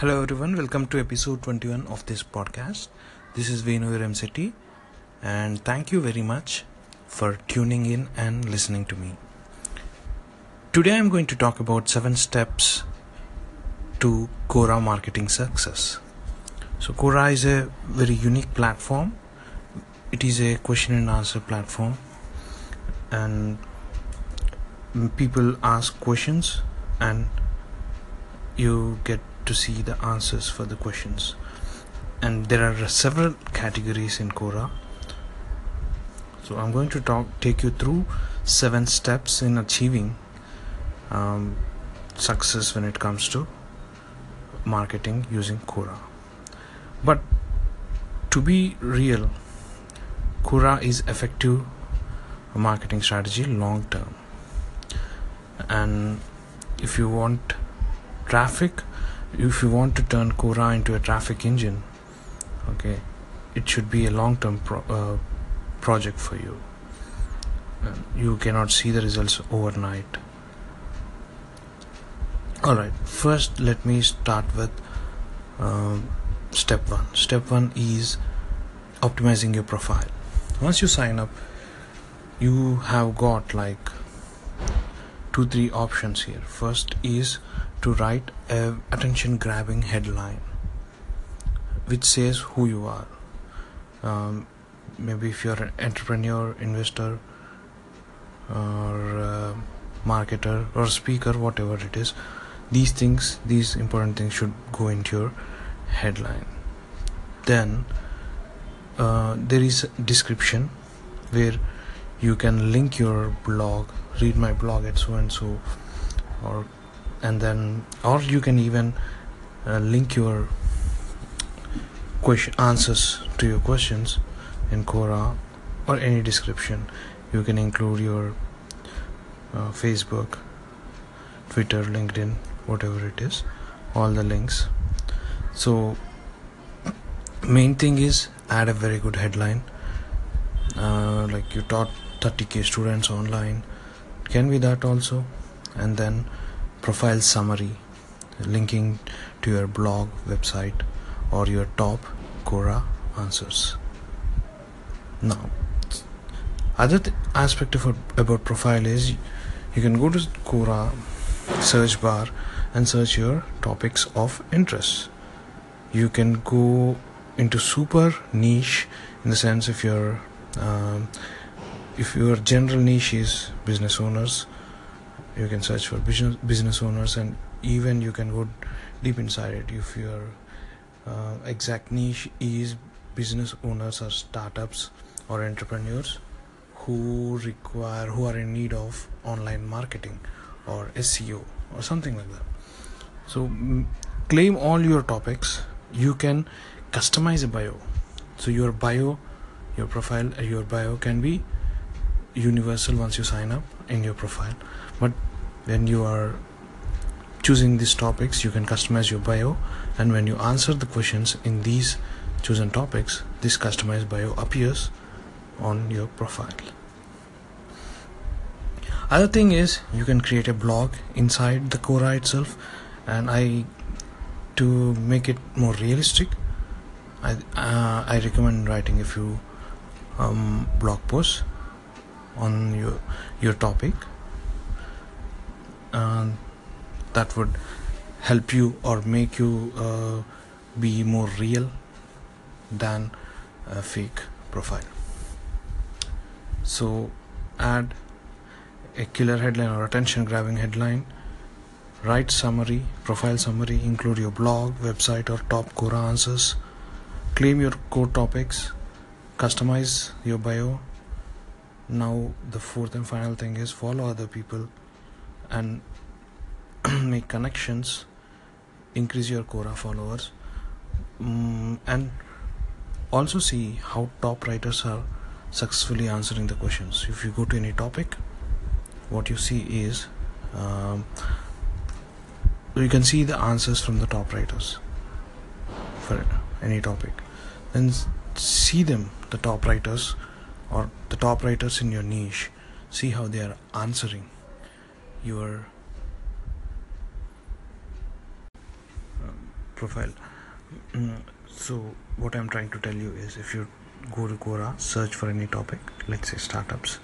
Hello everyone, welcome to episode 21 of this podcast. This is Venu Remseti and thank you very much for tuning in and listening to me. Today I'm going to talk about 7 steps to Quora marketing success. So Quora is a very unique platform. It is a question and answer platform and people ask questions and you get to see the answers for the questions. And there are several categories in Quora. So I'm going to talk take you through seven steps in achieving um, success when it comes to marketing using Quora. But to be real Quora is effective marketing strategy long term. And if you want traffic if you want to turn Quora into a traffic engine okay it should be a long term pro- uh, project for you. You cannot see the results overnight. All right first let me start with um, step one. Step one is optimizing your profile. Once you sign up you have got like two three options here. First is to write a attention grabbing headline which says who you are. Um, maybe if you're an entrepreneur investor or marketer or speaker whatever it is these things these important things should go into your headline. Then uh, there is description where you can link your blog read my blog at so and so or and then or you can even uh, link your question answers to your questions in Quora or any description. You can include your uh, Facebook Twitter LinkedIn whatever it is all the links. So main thing is add a very good headline. Uh, like you taught 30k students online. Can be that also. And then profile summary linking to your blog website or your top Quora answers. Now other th- aspect of about profile is you can go to Quora search bar and search your topics of interest. You can go into super niche in the sense if your um, if your general niche is business owners you can search for business business owners and even you can go deep inside it if your uh, exact niche is business owners or startups or entrepreneurs who require who are in need of online marketing or SEO or something like that. So m- claim all your topics. You can customize a bio. So your bio your profile uh, your bio can be universal once you sign up in your profile but when you are choosing these topics you can customize your bio. And when you answer the questions in these chosen topics this customized bio appears on your profile. Other thing is you can create a blog inside the Quora itself. And i to make it more realistic i uh, i recommend writing a few um, blog posts on your your topic and that would help you or make you uh, be more real than a fake profile. So add a killer headline or attention grabbing headline. Write summary profile summary include your blog website or top Quora answers. Claim your core topics. Customize your bio. Now the fourth and final thing is follow other people and make connections increase your Quora followers mm, and also see how top writers are successfully answering the questions. If you go to any topic what you see is um, you can see the answers from the top writers for any topic. Then see them the top writers or the top writers in your niche. See how they are answering your profile. Mm, so what i'm trying to tell you is if you go to quora search for any topic let's say startups.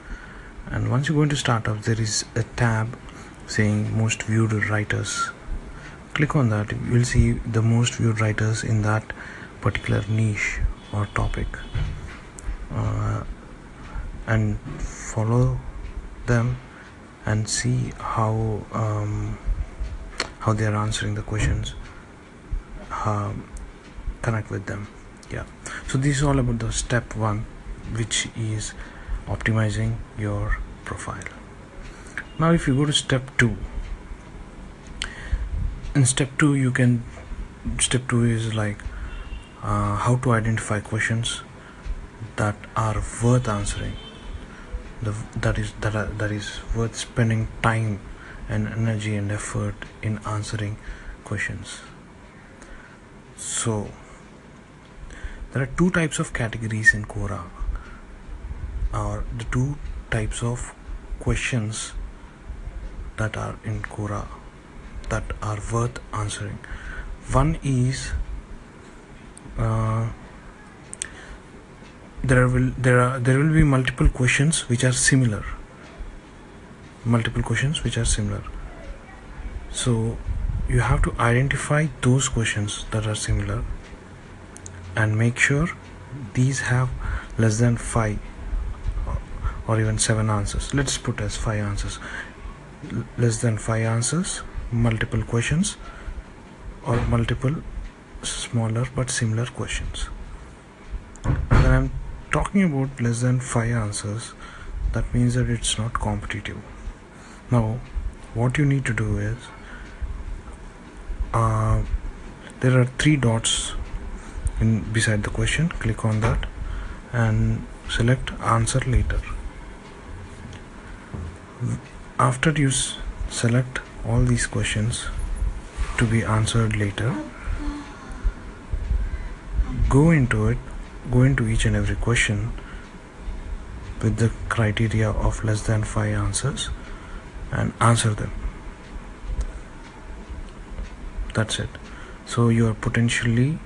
And once you go into startups there is a tab saying most viewed writers. Click on that you'll see the most viewed writers in that particular niche or topic. Uh, and follow them and see how um, how they are answering the questions um, connect with them. Yeah. So this is all about the step one which is optimizing your profile. Now if you go to step two in step two you can step two is like uh, how to identify questions that are worth answering the, that is that are, that is worth spending time and energy and effort in answering questions. So there are two types of categories in quora. Or the two types of questions that are in quora that are worth answering. One is uh, there will there are there will be multiple questions which are similar. Multiple questions which are similar. So you have to identify those questions that are similar and make sure these have less than 5 uh, or even 7 answers. Let's put as 5 answers. Less than 5 answers multiple questions or multiple smaller but similar questions talking about less than 5 answers that means that it's not competitive. Now what you need to do is uh, there are three dots in beside the question. Click on that and select answer later. After you select all these questions to be answered later go into it go into each and every question with the criteria of less than 5 answers and answer them. That's it. So you are potentially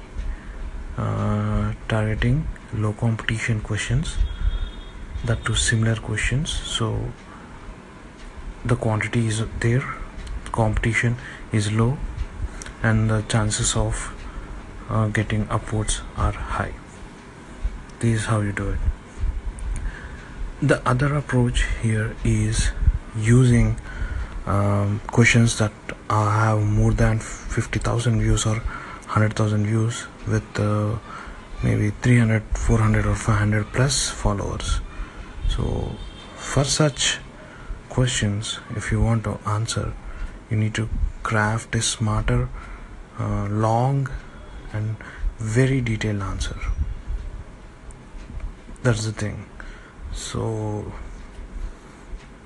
uh, targeting low competition questions that to similar questions. So the quantity is there competition is low and the chances of uh, getting upvotes are high this is how you do it. The other approach here is using um, questions that uh, have more than 50,000 views or 100,000 views with uh, maybe 300 400 or 500 plus followers. So for such questions if you want to answer you need to craft a smarter uh, long and very detailed answer that's the thing. So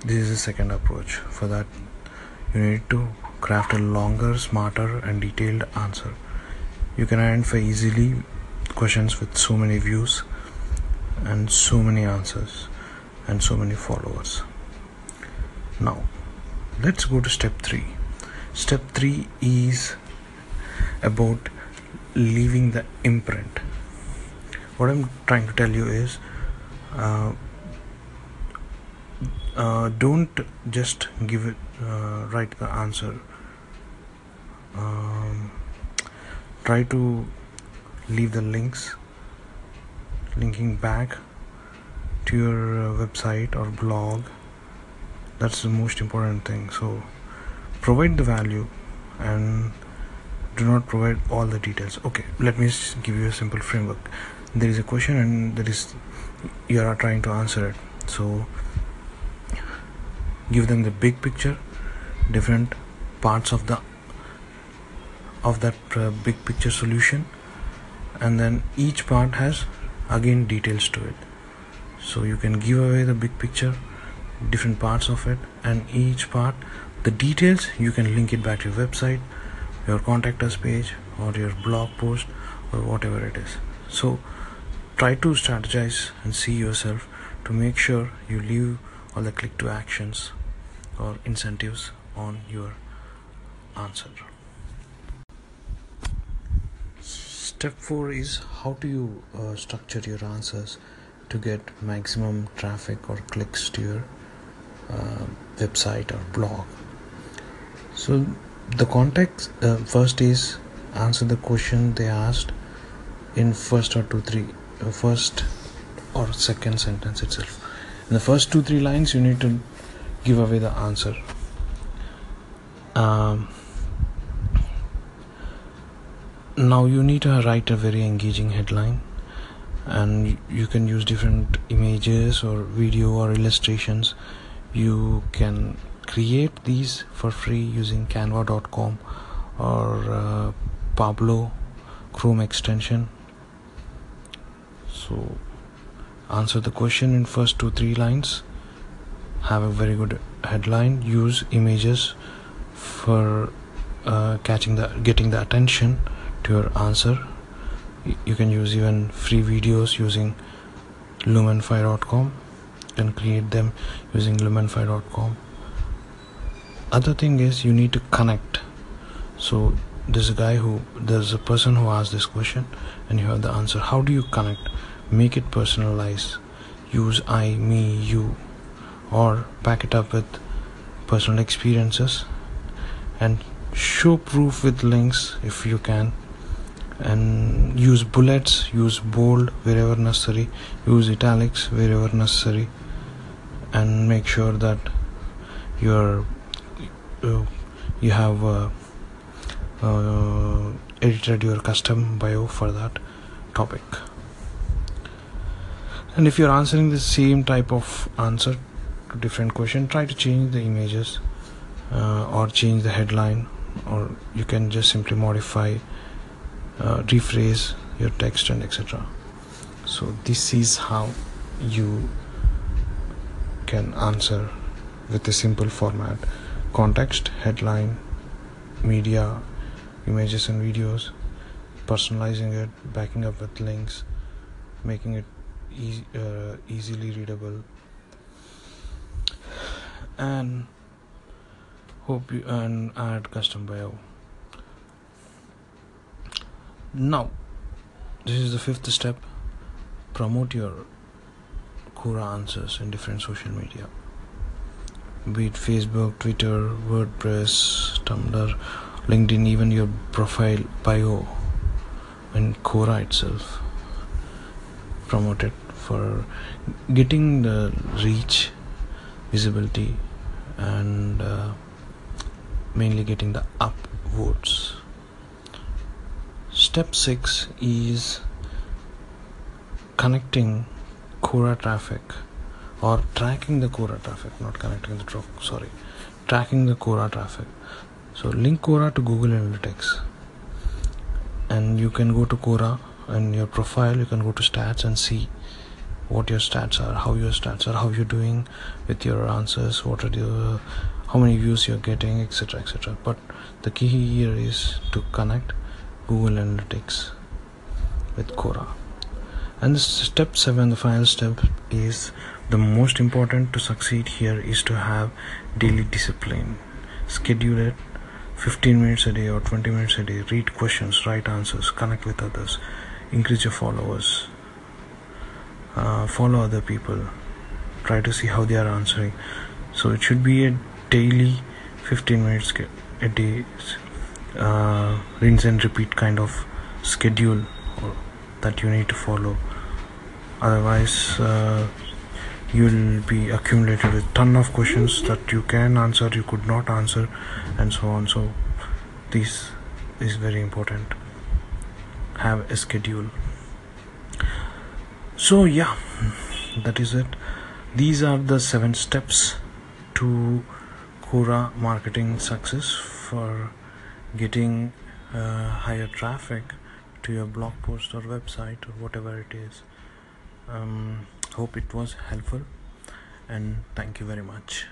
this is the second approach. For that you need to craft a longer smarter and detailed answer. You can identify easily questions with so many views and so many answers and so many followers. Now let's go to step 3 step 3 is about leaving the imprint what i'm trying to tell you is uh, uh, don't just give it uh, write the answer. Um, try to leave the links linking back to your uh, website or blog. That's the most important thing. So provide the value and do not provide all the details. Okay let me give you a simple framework there is a question and there is you are trying to answer it. So give them the big picture different parts of the of that uh, big picture solution and then each part has again details to it. So you can give away the big picture different parts of it and each part the details you can link it back to your website your contact us page or your blog post or whatever it is. So try to strategize and see yourself to make sure you leave all the click to actions or incentives on your answer. Step 4 is how do you uh, structure your answers to get maximum traffic or clicks to your uh, website or blog? So the context uh, first is answer the question they asked in first or two three first or second sentence itself. In the first two three lines you need to give away the answer. Um, now you need to write a very engaging headline and you can use different images or video or illustrations. You can create these for free using canva.com or uh, pablo chrome extension so answer the question in first two three lines. Have a very good headline. Use images for uh, catching the getting the attention to your answer. You can use even free videos using lumen5.com you can create them using lumen5.com other thing is you need to connect. So there's a guy who there's a person who asked this question and you have the answer. How do you connect make it personalized use i me you or pack it up with personal experiences and show proof with links if you can and use bullets use bold wherever necessary use italics wherever necessary and make sure that you're uh, you have uh, edited your custom bio for that topic. And if you're answering the same type of answer to different question try to change the images uh, or change the headline or you can just simply modify uh, rephrase your text and etc so this is how you can answer with a simple format. Context headline media images and videos personalizing it backing up with links making it e- uh, easily readable. And hope you and add custom bio now, this is the fifth step. Promote your Quora answers in different social media. Be it Facebook, Twitter, WordPress, Tumblr, LinkedIn, even your profile bio in Quora itself. Promote it for getting the reach, visibility, and uh, mainly getting the upvotes step 6 is connecting Quora traffic or tracking the Quora traffic not connecting the traffic sorry tracking the Quora traffic so link Quora to Google Analytics and you can go to Quora and your profile you can go to stats and see what your stats are how your stats are how you're doing with your answers what are the how many views you're getting etc etc but the key here is to connect Google Analytics with Quora. And step 7, the final step, is the most important to succeed here is to have daily discipline. Schedule it 15 minutes a day or 20 minutes a day. Read questions, write answers, connect with others, increase your followers, uh, follow other people, try to see how they are answering. So it should be a daily 15 minutes a day uh, rinse and repeat kind of schedule that you need to follow otherwise uh, you'll be accumulated with ton of questions that you can answer you could not answer and so on. So this is very important. Have a schedule. So yeah that is it. These are the seven steps to Quora marketing success for getting uh, higher traffic to your blog post or website or whatever it is. Um, hope it was helpful and thank you very much